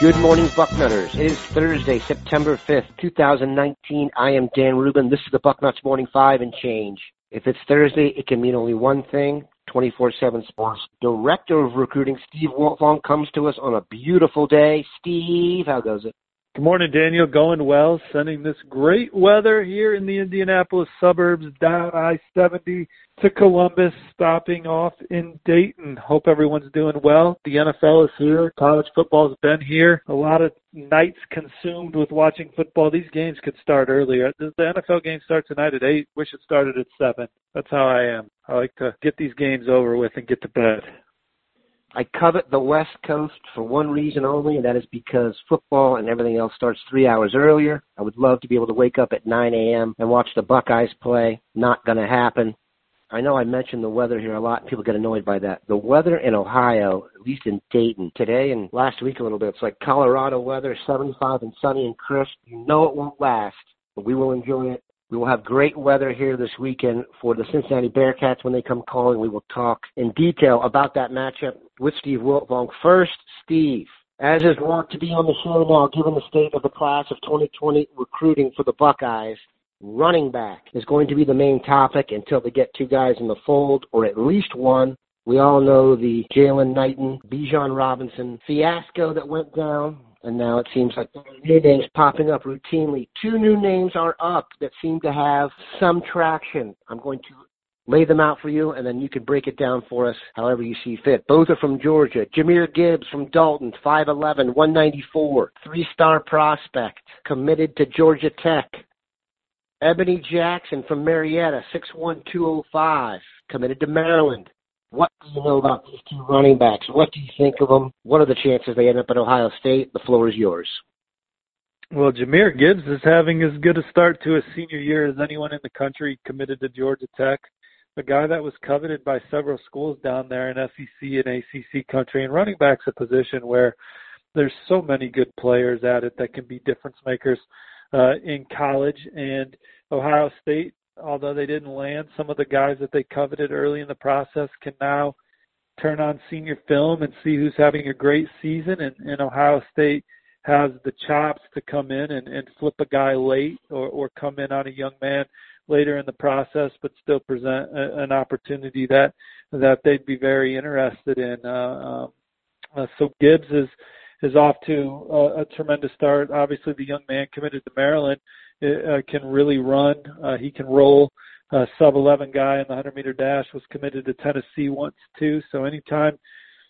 Good morning, Bucknutters. It is Thursday, September 5th, 2019. I am Dan Rubin. This is the Bucknuts Morning 5 and change. If it's Thursday, it can mean only one thing. 24-7 Sports Director of Recruiting, Steve Wiltfong, comes to us on a beautiful day. Steve, how goes it? Good morning, Daniel. Going well. Sending this great weather here in the Indianapolis suburbs down I-70 to Columbus, stopping off in Dayton. Hope everyone's doing well. The NFL is here. College football's been here. A lot of nights consumed with watching football. These games could start earlier. The NFL game starts tonight at 8. Wish it started at 7. That's how I am. I like to get these games over with and get to bed. I covet the West Coast for one reason only, and that is because football and everything else starts three hours earlier. I would love to be able to wake up at 9 a.m. and watch the Buckeyes play. Not going to happen. I know I mentioned the weather here a lot. And people get annoyed by that. The weather in Ohio, at least in Dayton, today and last week a little bit, it's like Colorado weather, 75 and sunny and crisp. You know it won't last, but we will enjoy it. We will have great weather here this weekend for the Cincinnati Bearcats when they come calling. We will talk in detail about that matchup with Steve Wiltfong. First, Steve, as is wont to be on the show now, given the state of the class of 2020 recruiting for the Buckeyes, running back is going to be the main topic until they get two guys in the fold, or at least one. We all know the Jalen Knighton, Bijan Robinson fiasco that went down and now it seems like new names popping up routinely. Two new names are up that seem to have some traction. I'm going to lay them out for you, and then you can break it down for us however you see fit. Both are from Georgia. Jahmyr Gibbs from Dalton, 5'11", 194, three-star prospect, committed to Georgia Tech. Ebony Jackson from Marietta, 6'1", 205, committed to Maryland. What do you know about these two running backs? What do you think of them? What are the chances they end up at Ohio State? The floor is yours. Well, Jahmyr Gibbs is having as good a start to his senior year as anyone in the country committed to Georgia Tech. A guy that was coveted by several schools down there in SEC and ACC country, and running back's a position where there's so many good players at it that can be difference makers uh, in college. And Ohio State although they didn't land, some of the guys that they coveted early in the process can now turn on senior film and see who's having a great season. And, and Ohio State has the chops to come in and, and flip a guy late or, or come in on a young man later in the process, but still present a, an opportunity that that they'd be very interested in. Uh, um, uh, so Gibbs is is off to a, a tremendous start. Obviously, the young man committed to Maryland can really run. Uh, he can roll. Uh, sub 11 guy in the 100 meter dash was committed to Tennessee once too. So anytime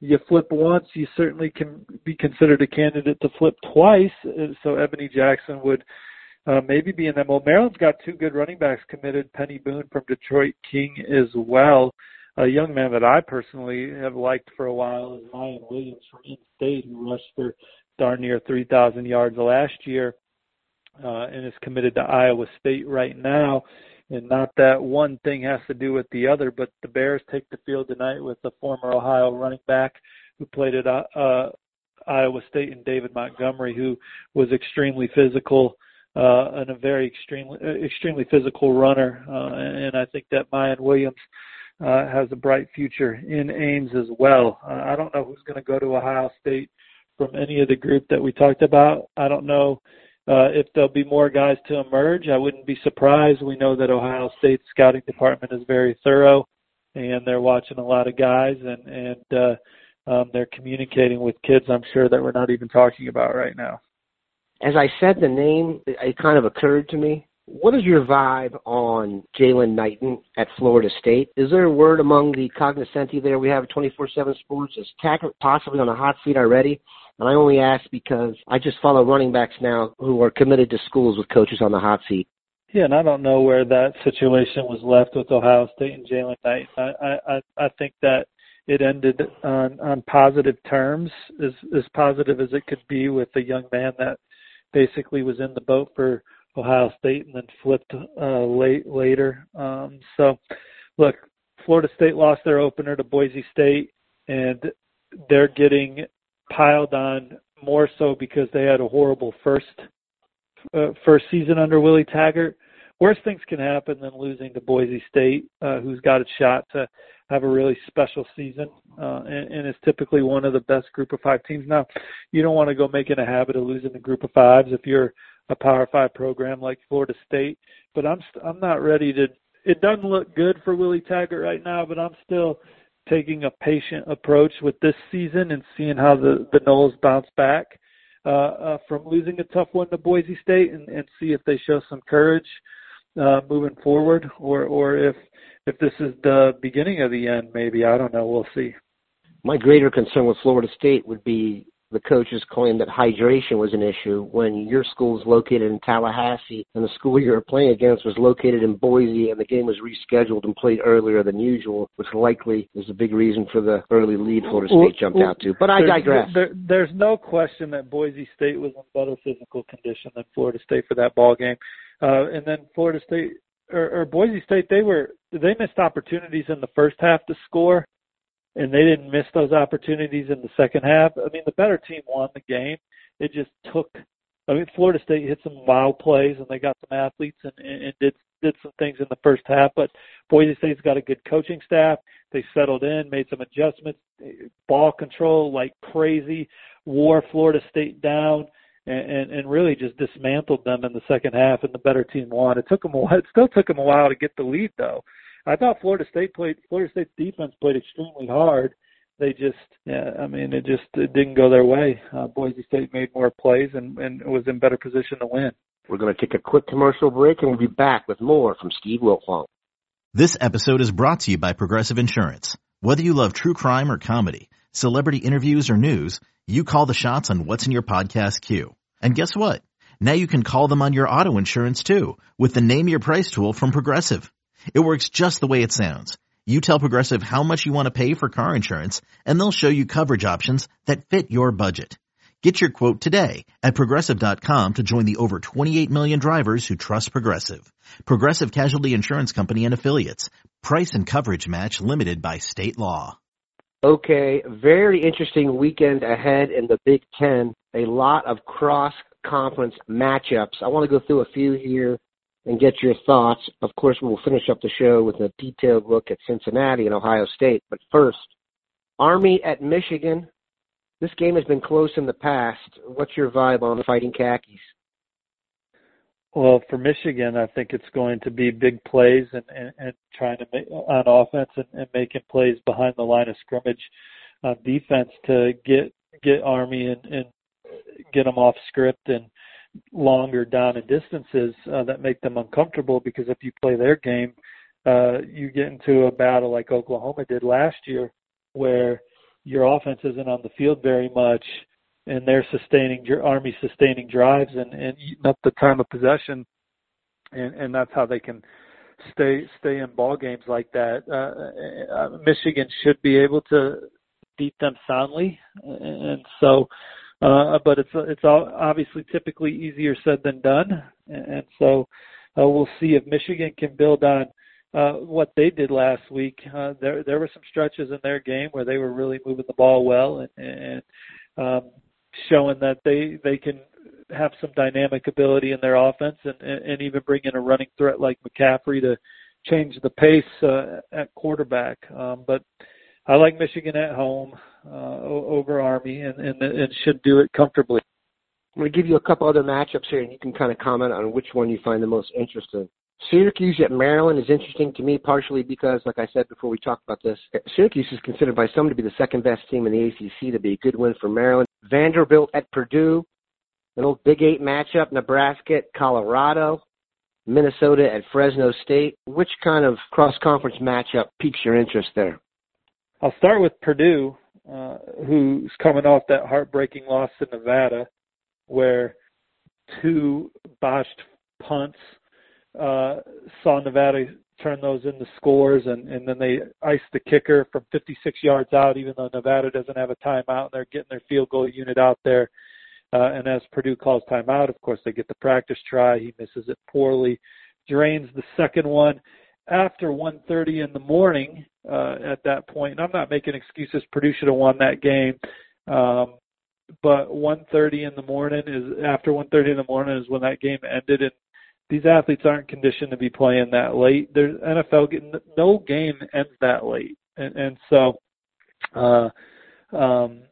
you flip once, you certainly can be considered a candidate to flip twice. Uh, so Ebony Jackson would uh, maybe be in them. Well, Maryland's got two good running backs committed. Peny Boone from Detroit King as well. A young man that I personally have liked for a while is Miyan Williams from In-State, who rushed for darn near 3,000 yards last year uh, and is committed to Iowa State right now. And not that one thing has to do with the other, but the Bears take the field tonight with the former Ohio running back who played at uh, uh, Iowa State and David Montgomery, who was extremely physical uh, and a very extremely uh, extremely physical runner. Uh, and I think that Miyan Williams uh, has a bright future in Ames as well. Uh, I don't know who's going to go to Ohio State from any of the group that we talked about. I don't know uh, if there'll be more guys to emerge, I wouldn't be surprised. We know that Ohio State's scouting department is very thorough, and they're watching a lot of guys, and and uh, um, they're communicating with kids. I'm sure that we're not even talking about right now. As I said the name, it kind of occurred to me. What is your vibe on Jalen Knighton at Florida State? Is there a word among the cognoscenti there? We have 24/7 Sports. Is Taggart possibly on a hot seat already? And I only ask because I just follow running backs now who are committed to schools with coaches on the hot seat. Yeah, and I don't know where that situation was left with Ohio State and Jalen Knight. I, I I think that it ended on on positive terms, as as positive as it could be with a young man that basically was in the boat for Ohio State and then flipped uh, late later. Um, so, look, Florida State lost their opener to Boise State, and they're getting piled on more so because they had a horrible first uh, first season under Willie Taggart. Worse things can happen than losing to Boise State, uh, who's got a shot to have a really special season, uh, and, and is typically one of the best group of five teams. Now, you don't want to go making a habit of losing the group of fives if you're a Power Five program like Florida State. But I'm st- I'm not ready to. It doesn't look good for Willie Taggart right now, but I'm still taking a patient approach with this season and seeing how the the Noles bounce back uh, uh, from losing a tough one to Boise State and, and see if they show some courage uh, moving forward, or or if if this is the beginning of the end. Maybe I don't know. We'll see. My greater concern with Florida State would be the coaches claim that hydration was an issue when your school is located in Tallahassee and the school you were playing against was located in Boise and the game was rescheduled and played earlier than usual, which likely is a big reason for the early lead Florida State jumped well, out to. But I digress. There, there's no question that Boise State was in better physical condition than Florida State for that ball game. Uh, and then Florida State or, or Boise State, they were they missed opportunities in the first half to score and they didn't miss those opportunities in the second half. I mean, the better team won the game. It just took. I mean, Florida State hit some wild plays, and they got some athletes and, and did did some things in the first half. But Boise State's got a good coaching staff. They settled in, made some adjustments, ball control like crazy, wore Florida State down. And, and, and really just dismantled them in the second half, and the better team won. It took them a while. It still took them a while to get the lead, though. I thought Florida State played Florida State's defense played extremely hard. They just, yeah, I mean, it just it didn't go their way. Uh, Boise State made more plays and, and was in better position to win. We're going to take a quick commercial break and we'll be back with more from Steve Wiltfong. This episode is brought to you by Progressive Insurance. Whether you love true crime or comedy, celebrity interviews or news, you call the shots on what's in your podcast queue. And guess what? Now you can call them on your auto insurance too with the Name Your Price tool from Progressive. It works just the way it sounds. You tell Progressive how much you want to pay for car insurance, and they'll show you coverage options that fit your budget. Get your quote today at progressive.com to join the over 28 million drivers who trust Progressive. Progressive Casualty Insurance Company and Affiliates. Price and coverage match limited by state law. Okay, very interesting weekend ahead in the Big Ten. A lot of cross conference matchups. I want to go through a few here and get your thoughts. Of course, we'll finish up the show with a detailed look at Cincinnati and Ohio State. But first, Army at Michigan. This game has been close in the past. What's your vibe on the Fighting Khakis? Well, for Michigan, I think it's going to be big plays and, and, and trying to make on offense and, and making plays behind the line of scrimmage on defense to get get Army and, and get them off script and longer down and distances uh, that make them uncomfortable because if you play their game, uh, you get into a battle like Oklahoma did last year, where your offense isn't on the field very much, and they're sustaining your army sustaining drives and and eating up the time of possession, and and that's how they can stay stay in ball games like that. Uh, uh, Michigan should be able to beat them soundly, and so uh, but it's it's obviously typically easier said than done, and so uh, we'll see if Michigan can build on uh, what they did last week. Uh, there there were some stretches in their game where they were really moving the ball well and, and um, showing that they they can have some dynamic ability in their offense and, and even bring in a running threat like McCaffrey to change the pace uh, at quarterback. Um, but I like Michigan at home uh, over Army, and, and and should do it comfortably. I'm going to give you a couple other matchups here, and you can kind of comment on which one you find the most interesting. Syracuse at Maryland is interesting to me, partially because, like I said before we talked about this, Syracuse is considered by some to be the second best team in the ACC. To be a good win for Maryland. Vanderbilt at Purdue, an old Big Eight matchup. Nebraska at Colorado. Minnesota at Fresno State. Which kind of cross conference matchup piques your interest there? I'll start with Purdue uh, who's coming off that heartbreaking loss to Nevada, where two botched punts uh, saw Nevada turn those into scores, and, and then they iced the kicker from 56 yards out, even though Nevada doesn't have a timeout, and they're getting their field goal unit out there. Uh, and as Purdue calls timeout, of course, they get the practice try. He misses it poorly, drains the second one after 1:30 in the morning uh, at that point. And I'm not making excuses. Purdue should have won that game, um, but 1:30 in the morning is after 1:30 in the morning is when that game ended. And these athletes aren't conditioned to be playing that late. There's NFL getting no game ends that late. and, and so uh, um,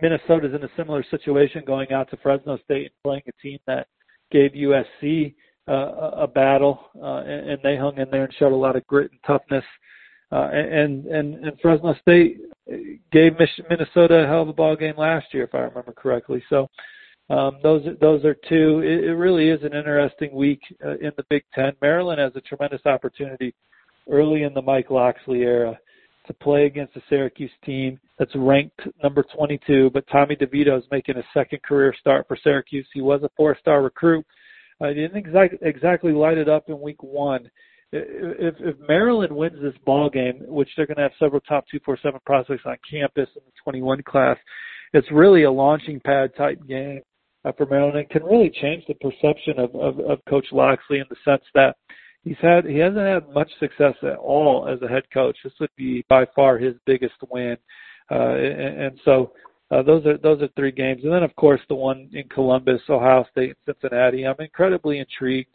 Minnesota's in a similar situation, going out to Fresno State and playing a team that gave USC uh, a battle, uh, and, and they hung in there and showed a lot of grit and toughness. Uh, and and and Fresno State gave Minnesota a hell of a ball game last year, if I remember correctly. So um, those those are two. It, it really is an interesting week uh, in the Big Ten. Maryland has a tremendous opportunity early in the Mike Locksley era to play against a Syracuse team that's ranked number 22. But Tommy DeVito is making a second career start for Syracuse. He was a four-star recruit. Uh, he didn't exact, exactly light it up in week one. If, if Maryland wins this ball game, which they're going to have several top 247 prospects on campus in the 21 class, it's really a launching pad type game uh, for Maryland and can really change the perception of, of, of Coach Locksley in the sense that he's had he hasn't had much success at all as a head coach. This would be by far his biggest win, uh, and, and so uh, those are those are three games, and then of course the one in Columbus, Ohio State, and Cincinnati. I'm incredibly intrigued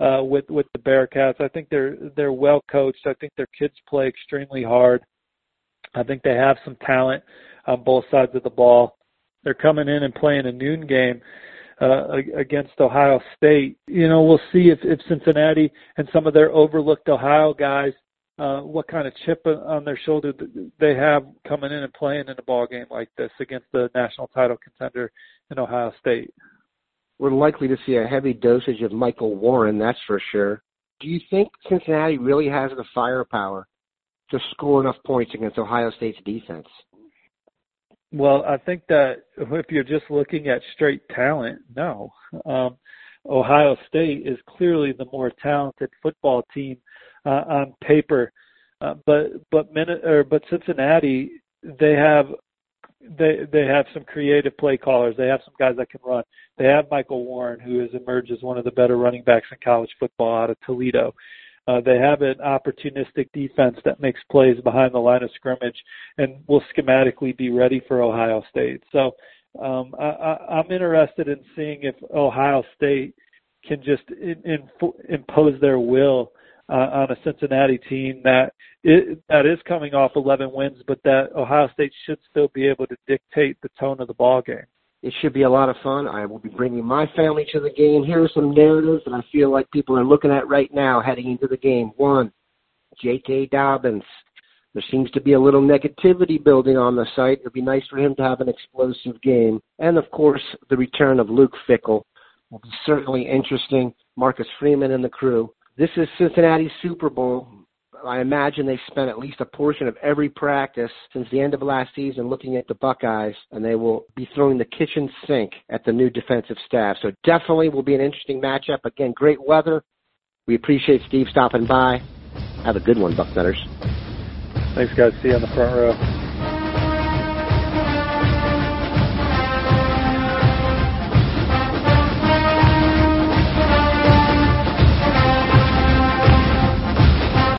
uh, with with the Bearcats. I think they're they're well coached. I think their kids play extremely hard. I think they have some talent on both sides of the ball. They're coming in and playing a noon game uh, against Ohio State. You know, we'll see if, if Cincinnati and some of their overlooked Ohio guys, uh, what kind of chip on their shoulder they have coming in and playing in a ball game like this against the national title contender in Ohio State. We're likely to see a heavy dosage of Michael Warren, that's for sure. Do you think Cincinnati really has the firepower to score enough points against Ohio State's defense? Well, I think that if you're just looking at straight talent, no. Um, Ohio State is clearly the more talented football team uh, on paper, uh, but but Min- or but Cincinnati they have they they have some creative play callers. They have some guys that can run. They have Michael Warren, who has emerged as one of the better running backs in college football out of Toledo. Uh, they have an opportunistic defense that makes plays behind the line of scrimmage and will schematically be ready for Ohio State. So um, I, I, I'm interested in seeing if Ohio State can just in, in, impose their will uh, on a Cincinnati team that it, that is coming off 11 wins, but that Ohio State should still be able to dictate the tone of the ball game. It should be a lot of fun. I will be bringing my family to the game. Here are some narratives that I feel like people are looking at right now heading into the game. One, J.K. Dobbins. There seems to be a little negativity building on the site. It would be nice for him to have an explosive game. And of course, the return of Luke Fickell will be certainly interesting. Marcus Freeman and the crew. This is Cincinnati's Super Bowl. I imagine they spent at least a portion of every practice since the end of last season looking at the Buckeyes, and they will be throwing the kitchen sink at the new defensive staff. So definitely will be an interesting matchup. Again, great weather. We appreciate Steve stopping by. Have a good one, Bucknutters. Thanks, guys. See you on the front row.